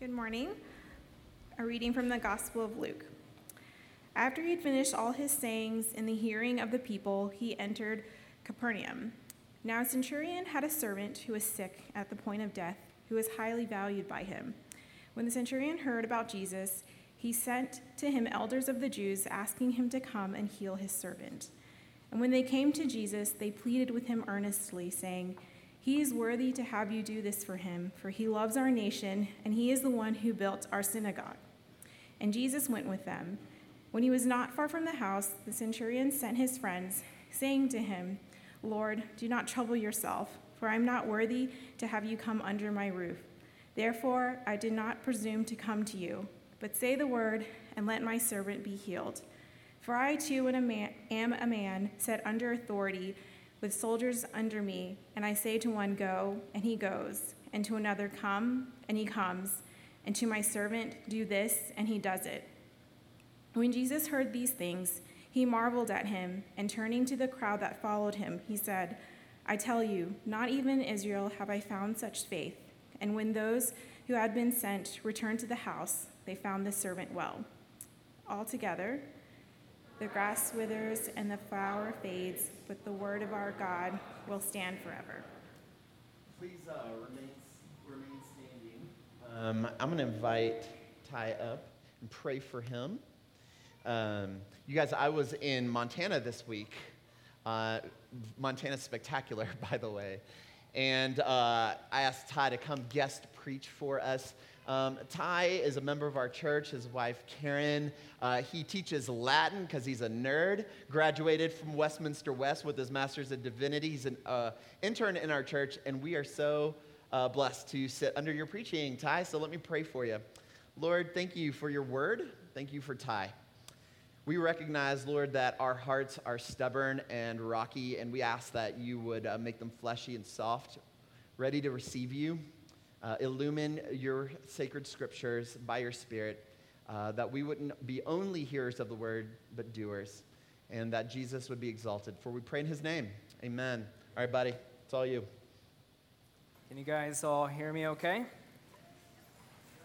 Good morning. A reading from the Gospel of Luke. After he had finished all his sayings in the hearing of the people, he entered Capernaum. Now, a centurion had a servant who was sick at the point of death, who was highly valued by him. When the centurion heard about Jesus, he sent to him elders of the Jews, asking him to come and heal his servant. And when they came to Jesus, they pleaded with him earnestly, saying, He is worthy to have you do this for him, for he loves our nation, and he is the one who built our synagogue. And Jesus went with them. When he was not far from the house, the centurion sent his friends, saying to him, Lord, do not trouble yourself, for I am not worthy to have you come under my roof. Therefore, I did not presume to come to you, but say the word, and let my servant be healed. For I too am a man set under authority, with soldiers under me, and I say to one, Go, and he goes, and to another, Come, and he comes, and to my servant, Do this, and he does it. When Jesus heard these things, he marveled at him, and turning to the crowd that followed him, he said, I tell you, not even in Israel have I found such faith. And when those who had been sent returned to the house, they found the servant well. Altogether, the grass withers and the flower fades, but the word of our God will stand forever. Please uh, remain, remain standing. Um, I'm going to invite Ty up and pray for him. Um, you guys, I was in Montana this week. Uh, Montana's spectacular, by the way. And uh, I asked Ty to come guest preach for us. Um, Ty is a member of our church, his wife Karen. Uh, he teaches Latin because he's a nerd, graduated from Westminster West with his master's in divinity. He's an uh, intern in our church, and we are so uh, blessed to sit under your preaching, Ty. So let me pray for you. Lord, thank you for your word. Thank you for Ty. We recognize, Lord, that our hearts are stubborn and rocky, and we ask that you would uh, make them fleshy and soft, ready to receive you uh, illumine your sacred scriptures by your Spirit, uh, that we wouldn't be only hearers of the word, but doers, and that Jesus would be exalted. For we pray in his name. Amen. All right, buddy, it's all you. Can you guys all hear me okay?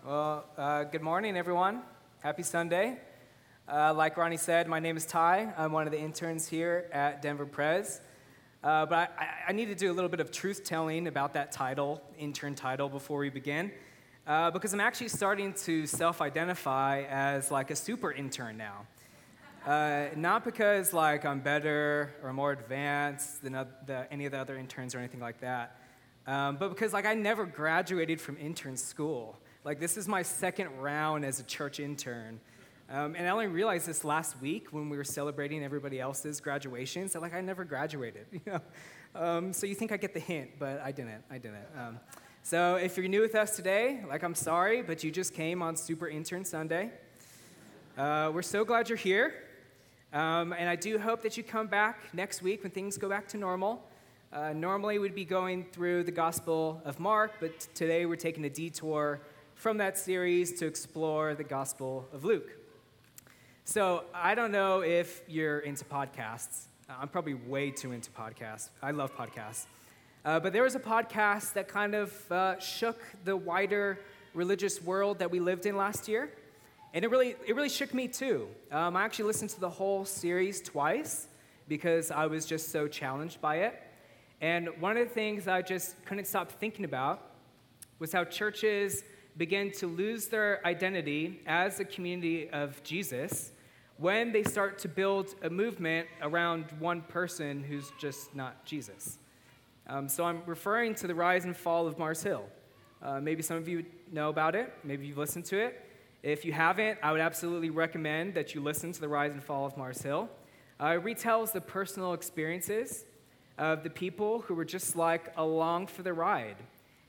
Well, uh, good morning, everyone. Happy Sunday. Uh, like Ronnie said, my name is Ty. I'm one of the interns here at Denver Pres. Uh, but I, I, need to do a little bit of truth telling about that title, intern title, before we begin. Uh, because I'm actually starting to self identify as like a super intern now. Uh, not because like I'm better or more advanced than the, any of the other interns or anything like that, um, but because like I never graduated from intern school. Like this is my second round as a church intern. Um, and I only realized this last week when we were celebrating everybody else's graduations. That like I never graduated, you know. Um, so you think I get the hint, but I didn't. I didn't. Um, so if you're new with us today, like I'm sorry, but you just came on Super Intern Sunday. Uh, we're so glad you're here, um, and I do hope that you come back next week when things go back to normal. Uh, normally we'd be going through the Gospel of Mark, but today we're taking a detour from that series to explore the Gospel of Luke. So I don't know if you're into podcasts. I'm probably way too into podcasts. I love podcasts. Uh, but there was a podcast that kind of uh, shook the wider religious world that we lived in last year. And it really, it really shook me too. Um, I actually listened to the whole series twice because I was just so challenged by it. And one of the things I just couldn't stop thinking about was how churches begin to lose their identity as a community of Jesus when they start to build a movement around one person who's just not Jesus. Um, so I'm referring to the rise and fall of Mars Hill. Uh, maybe some of you know about it, maybe you've listened to it. If you haven't, I would absolutely recommend that you listen to the rise and fall of Mars Hill. Uh, it retells the personal experiences of the people who were just like along for the ride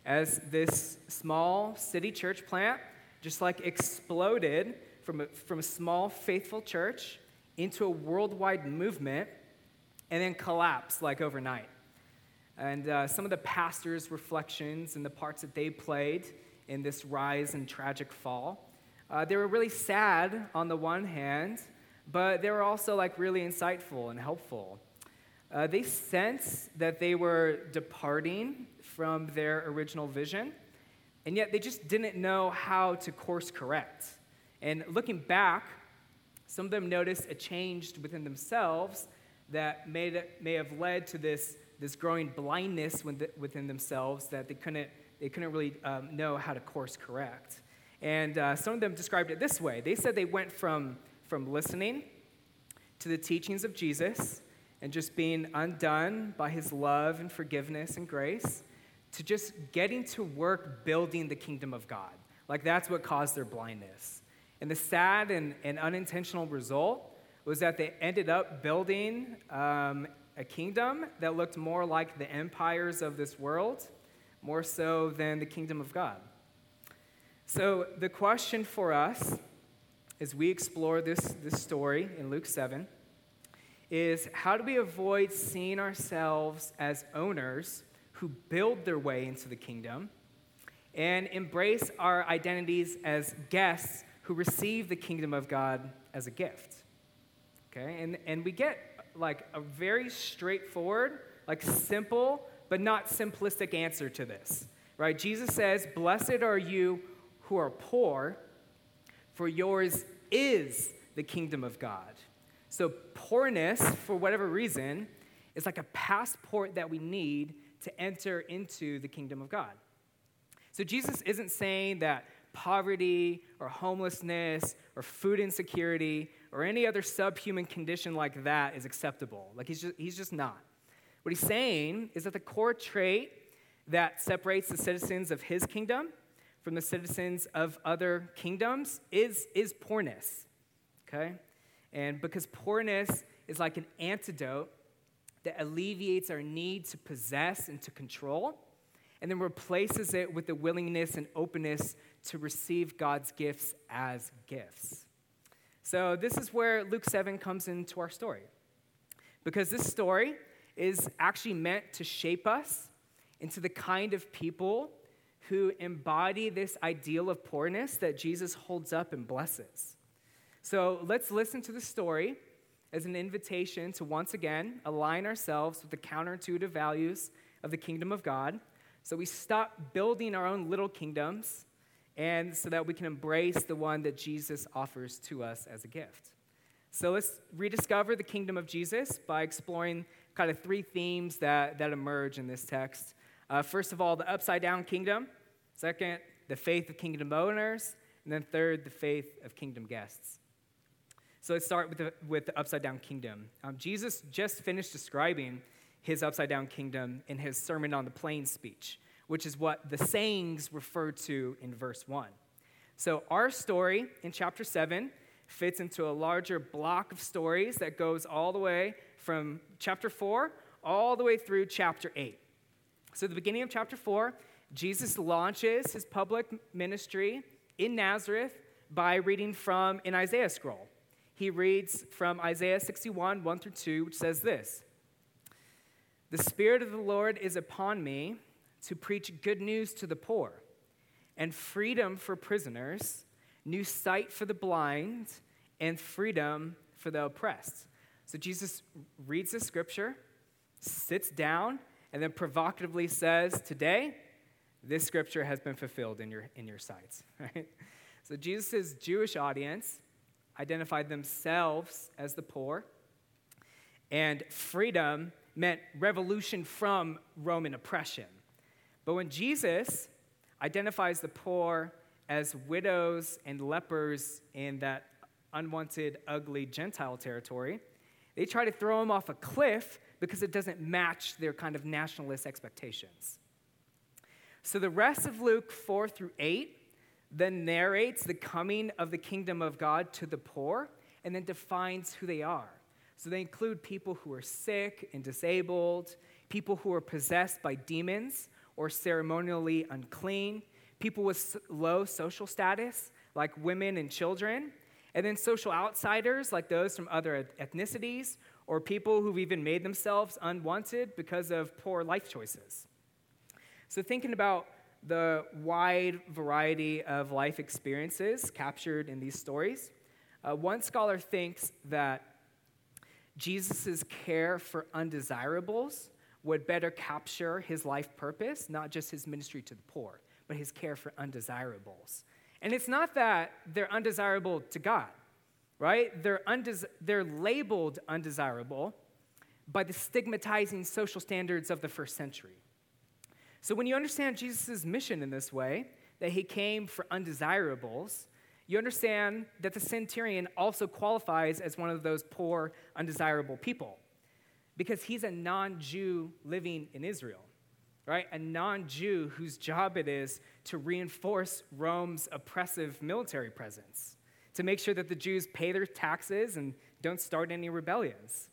as this small city church plant just like exploded from a, from a small, faithful church into a worldwide movement and then collapse like overnight. And uh, some of the pastors' reflections and the parts that they played in this rise and tragic fall, uh, they were really sad on the one hand, but they were also like really insightful and helpful. Uh, they sensed that they were departing from their original vision, and yet they just didn't know how to course correct. And looking back, some of them noticed a change within themselves that may, may have led to this, this growing blindness within themselves that they couldn't, they couldn't really um, know how to course correct. And uh, some of them described it this way they said they went from, from listening to the teachings of Jesus and just being undone by his love and forgiveness and grace to just getting to work building the kingdom of God. Like that's what caused their blindness. And the sad and, and unintentional result was that they ended up building um, a kingdom that looked more like the empires of this world, more so than the kingdom of God. So, the question for us as we explore this, this story in Luke 7 is how do we avoid seeing ourselves as owners who build their way into the kingdom and embrace our identities as guests who receive the kingdom of God as a gift? Okay, and, and we get like a very straightforward, like simple, but not simplistic answer to this, right? Jesus says, Blessed are you who are poor, for yours is the kingdom of God. So, poorness, for whatever reason, is like a passport that we need to enter into the kingdom of God. So, Jesus isn't saying that poverty or homelessness or food insecurity or any other subhuman condition like that is acceptable. Like, he's just, he's just not. What he's saying is that the core trait that separates the citizens of his kingdom from the citizens of other kingdoms is, is poorness. Okay? And because poorness is like an antidote that alleviates our need to possess and to control, and then replaces it with the willingness and openness to receive God's gifts as gifts. So, this is where Luke 7 comes into our story. Because this story is actually meant to shape us into the kind of people who embody this ideal of poorness that Jesus holds up and blesses. So let's listen to the story as an invitation to once again align ourselves with the counterintuitive values of the kingdom of God. So we stop building our own little kingdoms and so that we can embrace the one that Jesus offers to us as a gift. So let's rediscover the kingdom of Jesus by exploring kind of three themes that, that emerge in this text. Uh, first of all, the upside down kingdom. Second, the faith of kingdom owners. And then third, the faith of kingdom guests. So let's start with the, with the upside down kingdom. Um, Jesus just finished describing his upside down kingdom in his Sermon on the Plain speech, which is what the sayings refer to in verse 1. So our story in chapter 7 fits into a larger block of stories that goes all the way from chapter 4 all the way through chapter 8. So, the beginning of chapter 4, Jesus launches his public ministry in Nazareth by reading from an Isaiah scroll. He reads from Isaiah 61, 1 through 2, which says this The Spirit of the Lord is upon me to preach good news to the poor, and freedom for prisoners, new sight for the blind, and freedom for the oppressed. So Jesus reads the scripture, sits down, and then provocatively says, Today, this scripture has been fulfilled in your, in your sights. Right? So Jesus' Jewish audience identified themselves as the poor, and freedom meant revolution from Roman oppression. But when Jesus identifies the poor as widows and lepers in that unwanted, ugly Gentile territory, they try to throw him off a cliff because it doesn't match their kind of nationalist expectations. So the rest of Luke 4 through 8 then narrates the coming of the kingdom of God to the poor and then defines who they are. So they include people who are sick and disabled, people who are possessed by demons or ceremonially unclean, people with low social status, like women and children, and then social outsiders, like those from other ethnicities, or people who've even made themselves unwanted because of poor life choices. So, thinking about the wide variety of life experiences captured in these stories, uh, one scholar thinks that Jesus' care for undesirables would better capture his life purpose, not just his ministry to the poor, but his care for undesirables. And it's not that they're undesirable to God, right? They're, undes- they're labeled undesirable by the stigmatizing social standards of the first century. So when you understand Jesus' mission in this way, that he came for undesirables, you understand that the centurion also qualifies as one of those poor, undesirable people because he's a non Jew living in Israel, right? A non Jew whose job it is to reinforce Rome's oppressive military presence, to make sure that the Jews pay their taxes and don't start any rebellions.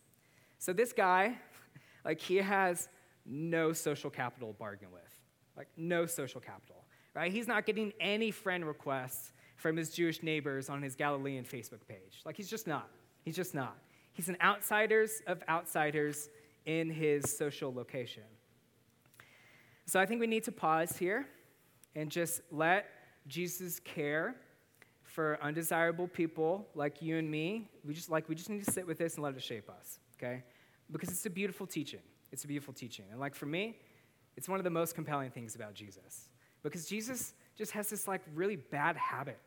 So this guy, like, he has no social capital to bargain with, like, no social capital, right? He's not getting any friend requests from his Jewish neighbors on his Galilean Facebook page. Like, he's just not. He's just not. He's an outsiders of outsiders in his social location. So I think we need to pause here and just let Jesus care for undesirable people like you and me. We just like we just need to sit with this and let it shape us, okay? Because it's a beautiful teaching. It's a beautiful teaching. And like for me, it's one of the most compelling things about Jesus. Because Jesus just has this like really bad habit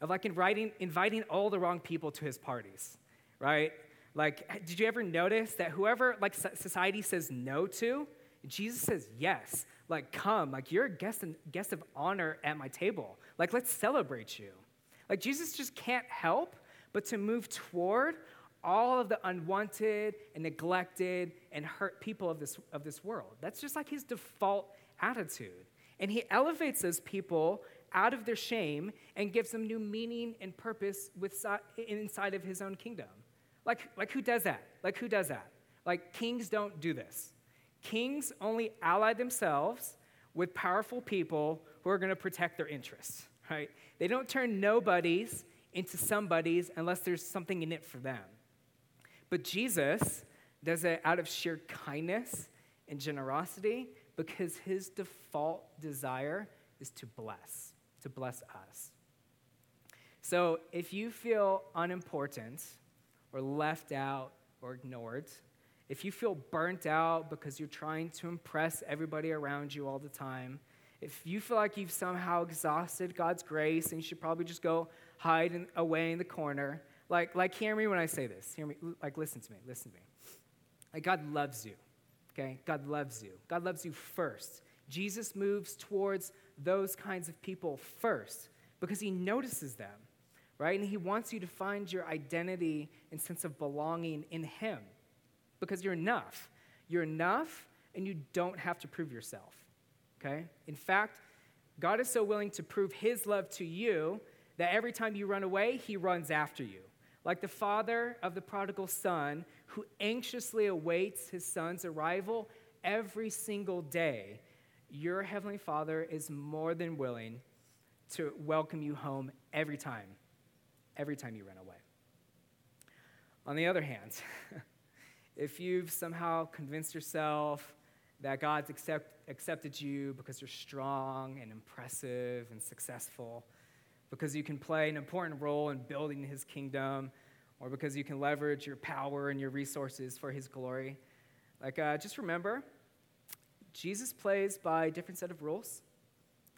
of like inviting, inviting all the wrong people to his parties, right? Like, did you ever notice that whoever like society says no to, Jesus says yes. Like, come, like you're a guest, guest of honor at my table. Like, let's celebrate you. Like, Jesus just can't help but to move toward all of the unwanted and neglected and hurt people of this, of this world. That's just like his default attitude. And he elevates those people out of their shame and gives them new meaning and purpose with, inside of his own kingdom. Like, like who does that? Like who does that? Like kings don't do this. Kings only ally themselves with powerful people who are going to protect their interests, right? They don't turn nobodies into somebodies unless there's something in it for them. But Jesus does it out of sheer kindness and generosity because his default desire is to bless to bless us. So if you feel unimportant or left out or ignored, if you feel burnt out because you're trying to impress everybody around you all the time, if you feel like you've somehow exhausted God's grace and you should probably just go hide in, away in the corner, like, like hear me when I say this. Hear me, like listen to me, listen to me. Like God loves you, okay? God loves you. God loves you first. Jesus moves towards those kinds of people first because he notices them, right? And he wants you to find your identity and sense of belonging in him because you're enough. You're enough and you don't have to prove yourself, okay? In fact, God is so willing to prove his love to you that every time you run away, he runs after you. Like the father of the prodigal son who anxiously awaits his son's arrival every single day your Heavenly Father is more than willing to welcome you home every time, every time you run away. On the other hand, if you've somehow convinced yourself that God's accept, accepted you because you're strong and impressive and successful, because you can play an important role in building his kingdom, or because you can leverage your power and your resources for his glory, like, uh, just remember Jesus plays by a different set of rules.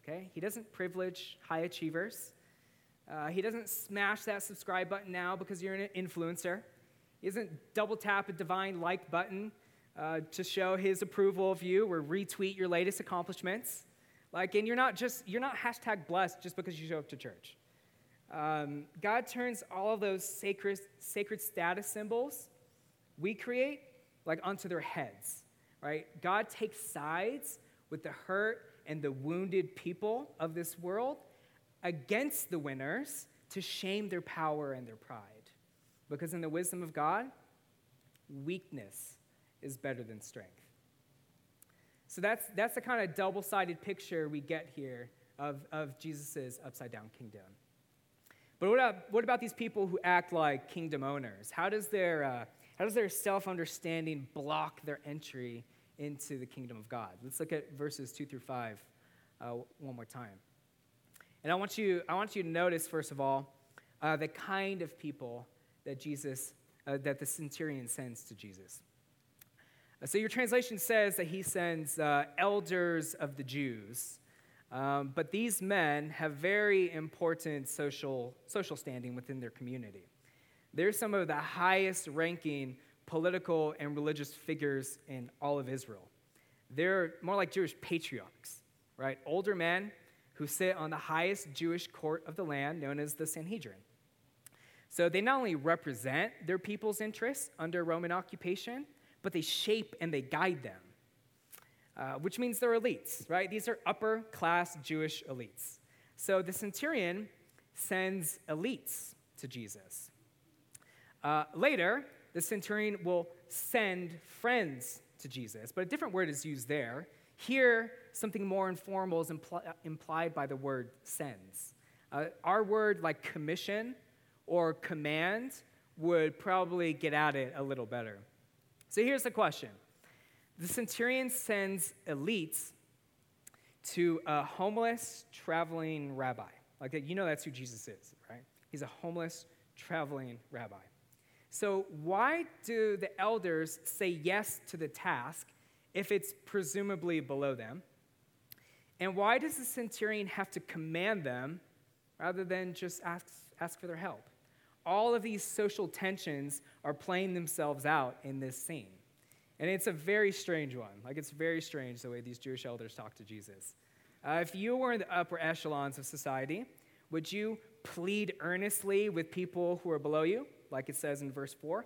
Okay? He doesn't privilege high achievers. Uh, he doesn't smash that subscribe button now because you're an influencer. He doesn't double tap a divine like button uh, to show his approval of you or retweet your latest accomplishments. Like, and you're not just, you're not hashtag blessed just because you show up to church. Um, God turns all of those sacred, sacred status symbols we create like onto their heads right? God takes sides with the hurt and the wounded people of this world against the winners to shame their power and their pride. Because in the wisdom of God, weakness is better than strength. So that's, that's the kind of double sided picture we get here of, of Jesus' upside down kingdom. But what about, what about these people who act like kingdom owners? How does their, uh, how does their self understanding block their entry into the kingdom of God? Let's look at verses 2 through 5 uh, one more time. And I want, you, I want you to notice, first of all, uh, the kind of people that Jesus, uh, that the centurion sends to Jesus. Uh, so your translation says that he sends uh, elders of the Jews. Um, but these men have very important social, social standing within their community. They're some of the highest ranking political and religious figures in all of Israel. They're more like Jewish patriarchs, right? Older men who sit on the highest Jewish court of the land, known as the Sanhedrin. So they not only represent their people's interests under Roman occupation, but they shape and they guide them, uh, which means they're elites, right? These are upper class Jewish elites. So the centurion sends elites to Jesus. Uh, later, the centurion will send friends to Jesus, but a different word is used there. Here, something more informal is impl- implied by the word sends. Uh, our word, like commission or command, would probably get at it a little better. So here's the question The centurion sends elites to a homeless traveling rabbi. Like, you know that's who Jesus is, right? He's a homeless traveling rabbi. So, why do the elders say yes to the task if it's presumably below them? And why does the centurion have to command them rather than just ask, ask for their help? All of these social tensions are playing themselves out in this scene. And it's a very strange one. Like, it's very strange the way these Jewish elders talk to Jesus. Uh, if you were in the upper echelons of society, would you plead earnestly with people who are below you? Like it says in verse 4?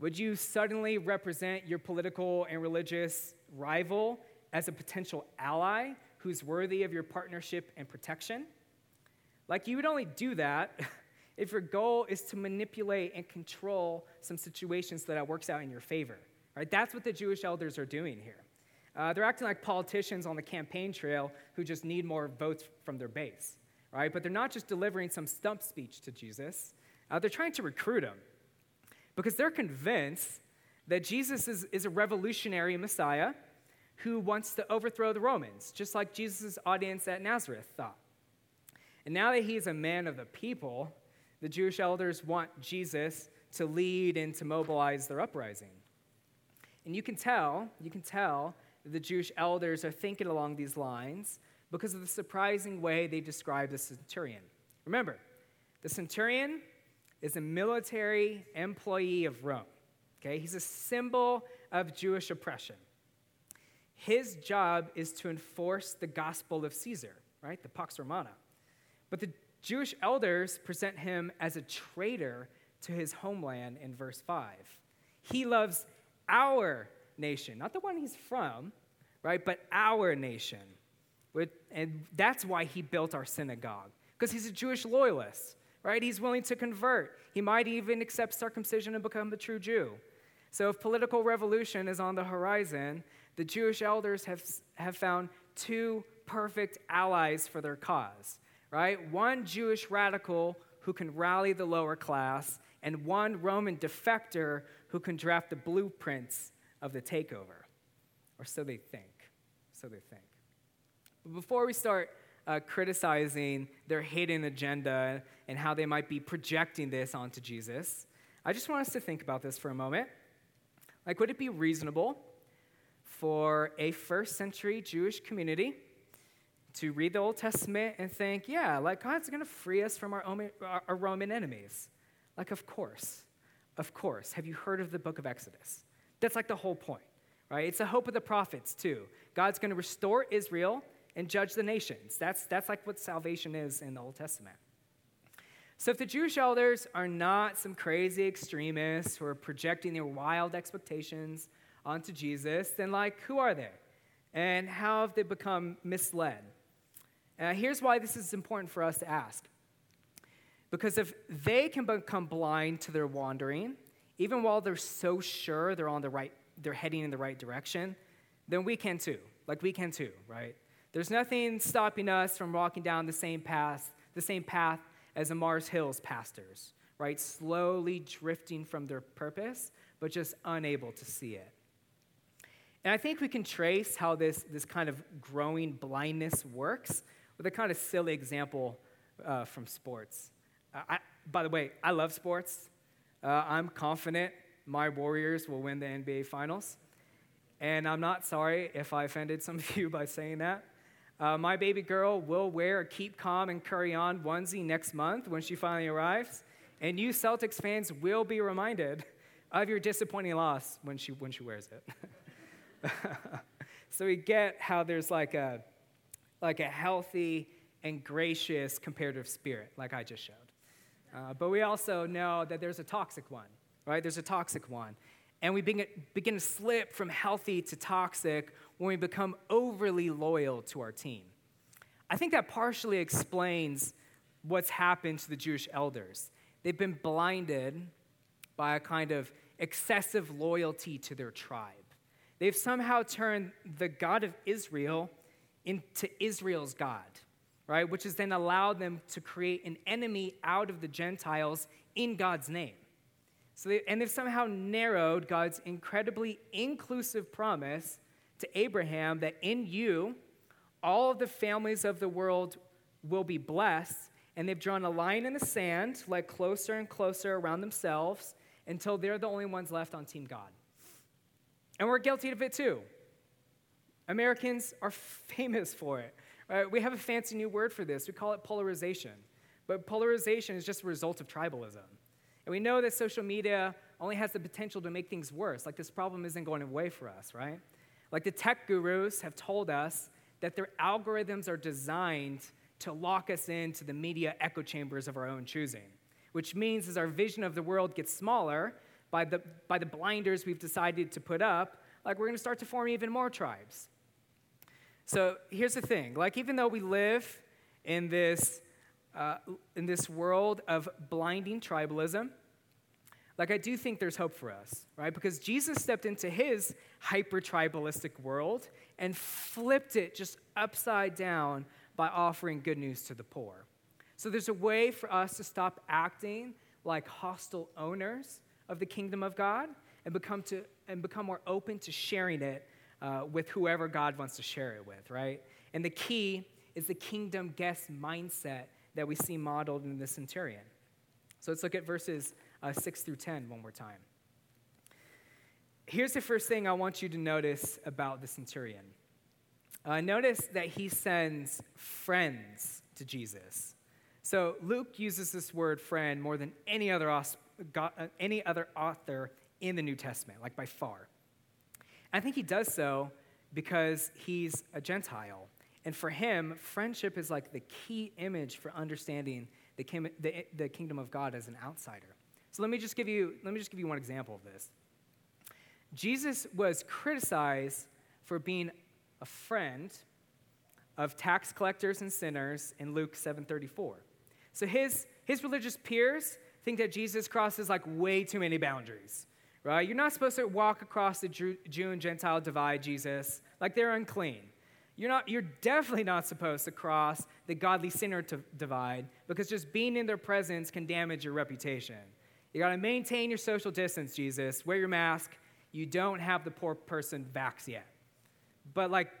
Would you suddenly represent your political and religious rival as a potential ally who's worthy of your partnership and protection? Like, you would only do that if your goal is to manipulate and control some situations so that works out in your favor. Right? That's what the Jewish elders are doing here. Uh, they're acting like politicians on the campaign trail who just need more votes from their base, right? But they're not just delivering some stump speech to Jesus. Uh, they're trying to recruit him because they're convinced that Jesus is, is a revolutionary Messiah who wants to overthrow the Romans, just like Jesus' audience at Nazareth thought. And now that he's a man of the people, the Jewish elders want Jesus to lead and to mobilize their uprising. And you can tell, you can tell that the Jewish elders are thinking along these lines because of the surprising way they describe the centurion. Remember, the centurion is a military employee of Rome. Okay, he's a symbol of Jewish oppression. His job is to enforce the gospel of Caesar, right? The Pax Romana. But the Jewish elders present him as a traitor to his homeland in verse 5. He loves our nation, not the one he's from, right? But our nation. And that's why he built our synagogue, because he's a Jewish loyalist right? He's willing to convert. He might even accept circumcision and become the true Jew. So, if political revolution is on the horizon, the Jewish elders have, have found two perfect allies for their cause, right? One Jewish radical who can rally the lower class, and one Roman defector who can draft the blueprints of the takeover. Or so they think. So they think. But before we start uh, criticizing their hidden agenda and how they might be projecting this onto Jesus, I just want us to think about this for a moment. Like, would it be reasonable for a first century Jewish community to read the Old Testament and think, yeah, like God's going to free us from our, our Roman enemies? Like, of course. Of course. Have you heard of the book of Exodus? That's like the whole point, right? It's the hope of the prophets, too. God's going to restore Israel and judge the nations. That's, that's like what salvation is in the Old Testament. So, if the Jewish elders are not some crazy extremists who are projecting their wild expectations onto Jesus, then, like, who are they? And how have they become misled? Uh, here's why this is important for us to ask. Because if they can become blind to their wandering, even while they're so sure they're on the right, they're heading in the right direction, then we can too. Like we can too, right? There's nothing stopping us from walking down the same path, the same path as the Mars Hills pastors, right? Slowly drifting from their purpose, but just unable to see it. And I think we can trace how this, this kind of growing blindness works with a kind of silly example uh, from sports. I, by the way, I love sports. Uh, I'm confident my Warriors will win the NBA Finals. And I'm not sorry if I offended some of you by saying that. Uh, my baby girl will wear a keep calm and carry on onesie next month when she finally arrives. And you Celtics fans will be reminded of your disappointing loss when she, when she wears it. so we get how there's like a, like a healthy and gracious comparative spirit, like I just showed. Uh, but we also know that there's a toxic one, right? There's a toxic one. And we begin, begin to slip from healthy to toxic when we become overly loyal to our team. I think that partially explains what's happened to the Jewish elders. They've been blinded by a kind of excessive loyalty to their tribe. They've somehow turned the God of Israel into Israel's God, right? Which has then allowed them to create an enemy out of the Gentiles in God's name. So they, and they've somehow narrowed God's incredibly inclusive promise to Abraham that in you, all of the families of the world will be blessed. And they've drawn a line in the sand, like closer and closer around themselves, until they're the only ones left on Team God. And we're guilty of it too. Americans are famous for it. Right? We have a fancy new word for this. We call it polarization. But polarization is just a result of tribalism. And we know that social media only has the potential to make things worse. Like this problem isn't going away for us, right? Like the tech gurus have told us that their algorithms are designed to lock us into the media echo chambers of our own choosing, which means as our vision of the world gets smaller by the, by the blinders we've decided to put up, like we're to start to form even more tribes. So here's the thing like, even though we live in this uh, in this world of blinding tribalism, like I do think there's hope for us, right? Because Jesus stepped into his hyper tribalistic world and flipped it just upside down by offering good news to the poor. So there's a way for us to stop acting like hostile owners of the kingdom of God and become, to, and become more open to sharing it uh, with whoever God wants to share it with, right? And the key is the kingdom guest mindset that we see modeled in the centurion. So let's look at verses uh, 6 through 10 one more time. Here's the first thing I want you to notice about the centurion. Uh, notice that he sends friends to Jesus. So Luke uses this word friend more than any other, uh, any other author in the New Testament, like by far. I think he does so because he's a Gentile. And for him, friendship is like the key image for understanding the, the, the kingdom of God as an outsider. So let me just give you, let me just give you one example of this. Jesus was criticized for being a friend of tax collectors and sinners in Luke 7:34. So his, his religious peers think that Jesus crosses like way too many boundaries, right? You're not supposed to walk across the Jew and Gentile divide, Jesus, like they're unclean. You're, not, you're definitely not supposed to cross the godly sinner divide because just being in their presence can damage your reputation. You got to maintain your social distance, Jesus. Wear your mask. You don't have the poor person vax yet. But, like,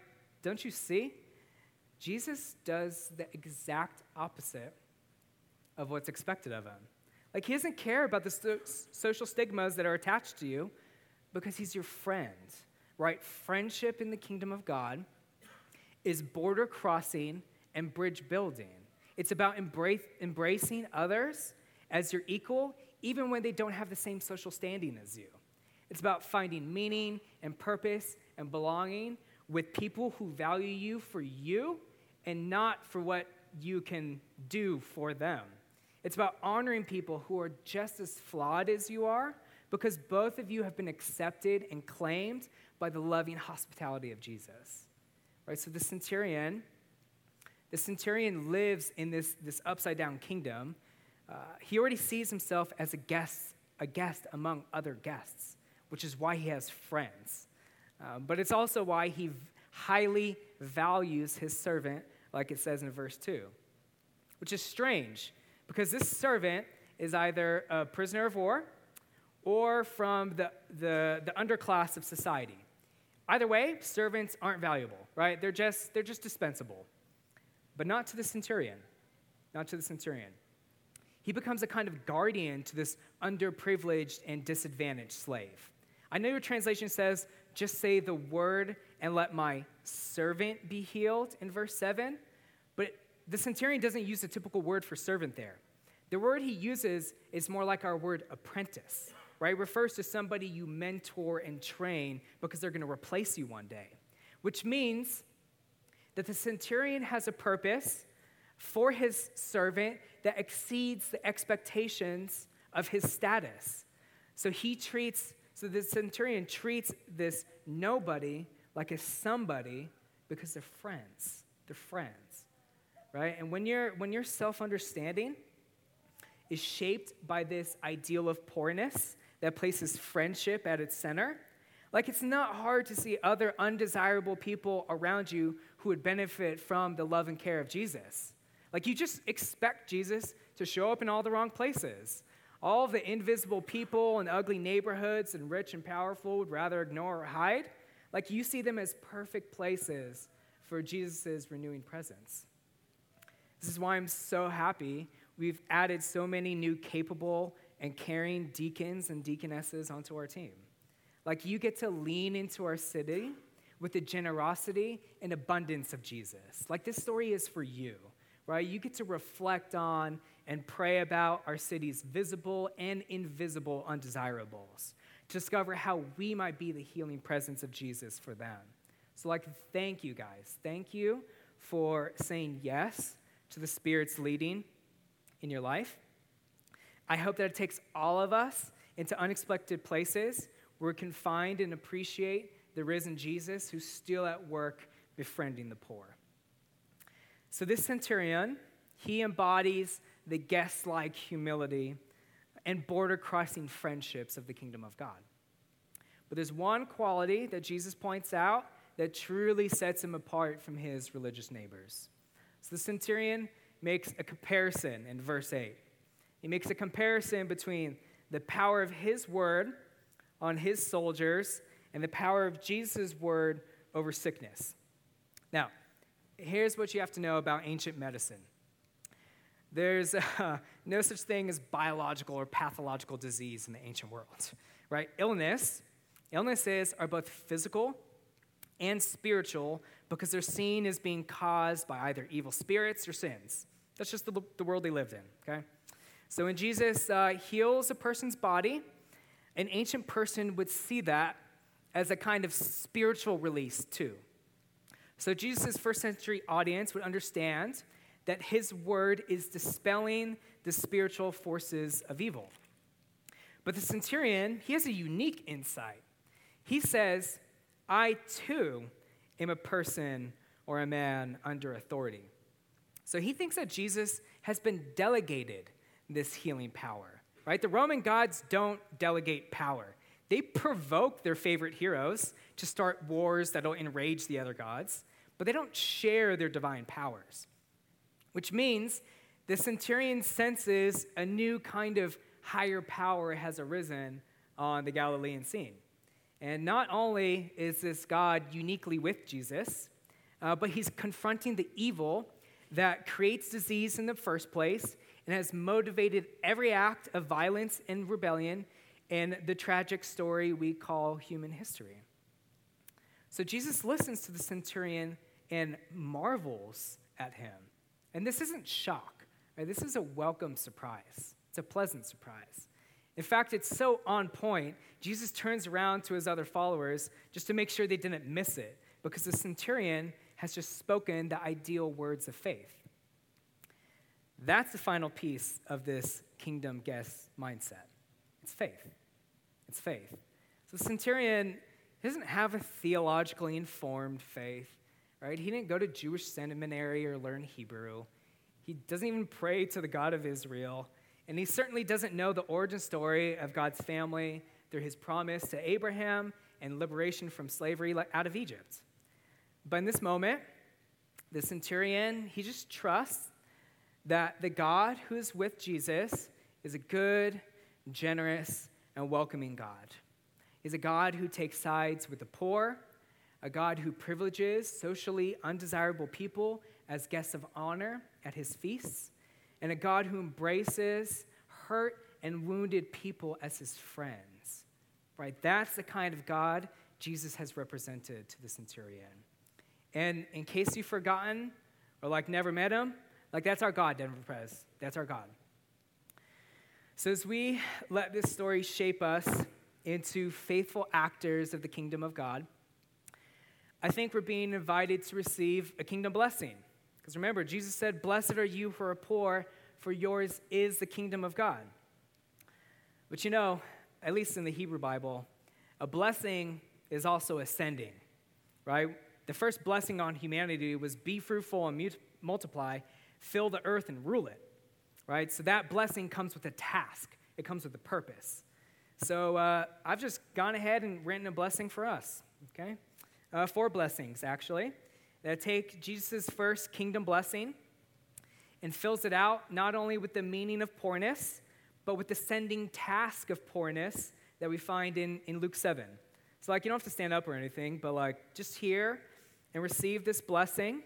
don't you see? Jesus does the exact opposite of what's expected of him. Like, he doesn't care about the social stigmas that are attached to you because he's your friend, right? Friendship in the kingdom of God is border crossing and bridge building. It's about embrace, embracing others as your equal, even when they don't have the same social standing as you. It's about finding meaning and purpose and belonging with people who value you for you and not for what you can do for them. It's about honoring people who are just as flawed as you are because both of you have been accepted and claimed by the loving hospitality of Jesus. Right? So the centurion, the centurion lives in this, this upside down kingdom. Uh, he already sees himself as a guest, a guest among other guests, which is why he has friends. Uh, but it's also why he highly values his servant, like it says in verse 2, which is strange because this servant is either a prisoner of war or from the, the, the underclass of society. Either way, servants aren't valuable, right? They're just, they're just dispensable. But not to the centurion. Not to the centurion. He becomes a kind of guardian to this underprivileged and disadvantaged slave. I know your translation says, just say the word and let my servant be healed in verse 7. But the centurion doesn't use the typical word for servant there. The word he uses is more like our word apprentice, right? Refers to somebody you mentor and train because they're going to replace you one day, which means that the centurion has a purpose for his servant that exceeds the expectations of his status. So he treats, so the centurion treats this nobody like a somebody because they're friends. They're friends, right? And when, you when your self understanding is shaped by this ideal of poorness that places friendship at its center, like it's not hard to see other undesirable people around you who would benefit from the love and care of Jesus. Like you just expect Jesus to show up in all the wrong places. All the invisible people and ugly neighborhoods and rich and powerful would rather ignore or hide. Like you see them as perfect places for Jesus' renewing presence. This is why I'm so happy we've added so many new capable and carrying deacons and deaconesses onto our team. Like you get to lean into our city with the generosity and abundance of Jesus. Like this story is for you, right? You get to reflect on and pray about our city's visible and invisible undesirables, discover how we might be the healing presence of Jesus for them. So, like, thank you guys. Thank you for saying yes to the Spirit's leading in your life. I hope that it takes all of us into unexpected places where we can find and appreciate the risen Jesus who's still at work befriending the poor. So, this centurion, he embodies the guest like humility and border crossing friendships of the kingdom of God. But there's one quality that Jesus points out that truly sets him apart from his religious neighbors. So, the centurion makes a comparison in verse 8. He makes a comparison between the power of his word on his soldiers and the power of Jesus' word over sickness. Now, here's what you have to know about ancient medicine there's uh, no such thing as biological or pathological disease in the ancient world, right? Illness, illnesses are both physical and spiritual because they're seen as being caused by either evil spirits or sins. That's just the, the world they lived in, okay? So when Jesus uh, heals a person's body, an ancient person would see that as a kind of spiritual release, too. So Jesus' first century audience would understand that his word is dispelling the spiritual forces of evil. But the centurion, he has a unique insight. He says, I too am a person or a man under authority. So he thinks that Jesus has been delegated this healing power, right? The Roman gods don't delegate power. They provoke their favorite heroes to start wars that'll enrage the other gods, but they don't share their divine powers. Which means the centurion senses a new kind of higher power has arisen on the Galilean scene. And not only is this God uniquely with Jesus, uh, but he's confronting the evil that creates disease in the first place and has motivated every act of violence and rebellion in the tragic story we call human history. So Jesus listens to the centurion and marvels at him. And this isn't shock, right? This is a welcome surprise. It's a pleasant surprise. In fact, it's so on point, Jesus turns around to his other followers just to make sure they didn't miss it, because the centurion has just spoken the ideal words of faith. That's the final piece of this kingdom guest mindset. It's faith. It's faith. So the centurion doesn't have a theologically informed faith, right? He didn't go to Jewish seminary or learn Hebrew. He doesn't even pray to the God of Israel. And he certainly doesn't know the origin story of God's family through his promise to Abraham and liberation from slavery out of Egypt. But in this moment, the centurion, he just trusts that the God who is with Jesus is a good, generous, and welcoming God. He's a God who takes sides with the poor, a God who privileges socially undesirable people as guests of honor at his feasts, and a God who embraces hurt and wounded people as his friends. Right? That's the kind of God Jesus has represented to the centurion. And in case you've forgotten or like never met him, like that's our God, Denver Pres. That's our God. So as we let this story shape us into faithful actors of the kingdom of God, I think we're being invited to receive a kingdom blessing. Because remember, Jesus said, Blessed are you who are poor, for yours is the kingdom of God. But you know, at least in the Hebrew Bible, a blessing is also ascending, right? The first blessing on humanity was be fruitful and multiply, fill the earth and rule it, right? So that blessing comes with a task, it comes with a purpose. So uh, I've just gone ahead and written a blessing for us, okay? Uh, four blessings, actually, that take Jesus' first kingdom blessing and fills it out not only with the meaning of poorness, but with the sending task of poorness that we find in, in Luke 7. So, like, you don't have to stand up or anything, but like, just hear and receive this blessing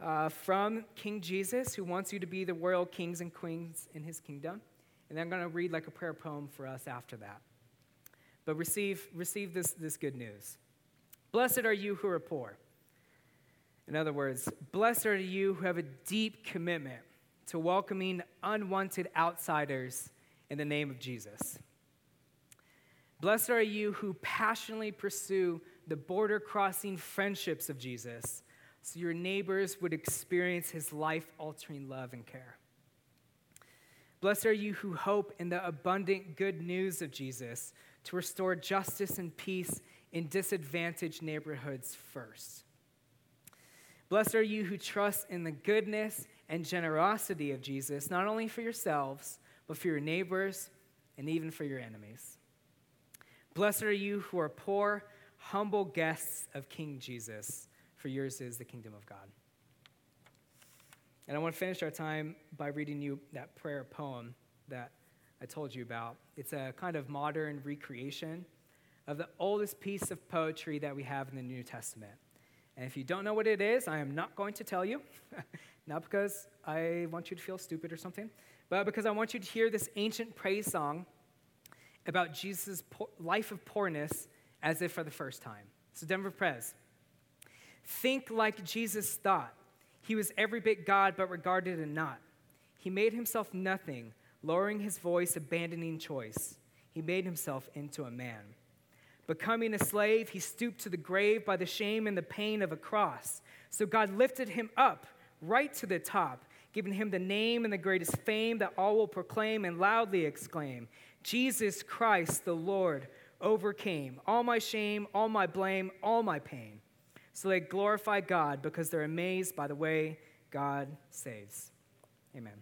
uh, from King Jesus, who wants you to be the royal kings and queens in his kingdom. And then I'm going to read like a prayer poem for us after that. But receive, receive this, this good news. Blessed are you who are poor. In other words, blessed are you who have a deep commitment to welcoming unwanted outsiders in the name of Jesus. Blessed are you who passionately pursue the border crossing friendships of Jesus so your neighbors would experience his life altering love and care. Blessed are you who hope in the abundant good news of Jesus to restore justice and peace in disadvantaged neighborhoods first. Blessed are you who trust in the goodness and generosity of Jesus, not only for yourselves, but for your neighbors and even for your enemies. Blessed are you who are poor, humble guests of King Jesus, for yours is the kingdom of God. And I want to finish our time by reading you that prayer poem that I told you about. It's a kind of modern recreation of the oldest piece of poetry that we have in the New Testament. And if you don't know what it is, I am not going to tell you. not because I want you to feel stupid or something, but because I want you to hear this ancient praise song about Jesus' life of poorness as if for the first time. So, Denver Pres, think like Jesus thought. He was every bit God, but regarded it not. He made himself nothing, lowering his voice, abandoning choice. He made himself into a man. Becoming a slave, he stooped to the grave by the shame and the pain of a cross. So God lifted him up right to the top, giving him the name and the greatest fame that all will proclaim and loudly exclaim Jesus Christ the Lord overcame all my shame, all my blame, all my pain. So they glorify God because they're amazed by the way God saves. Amen.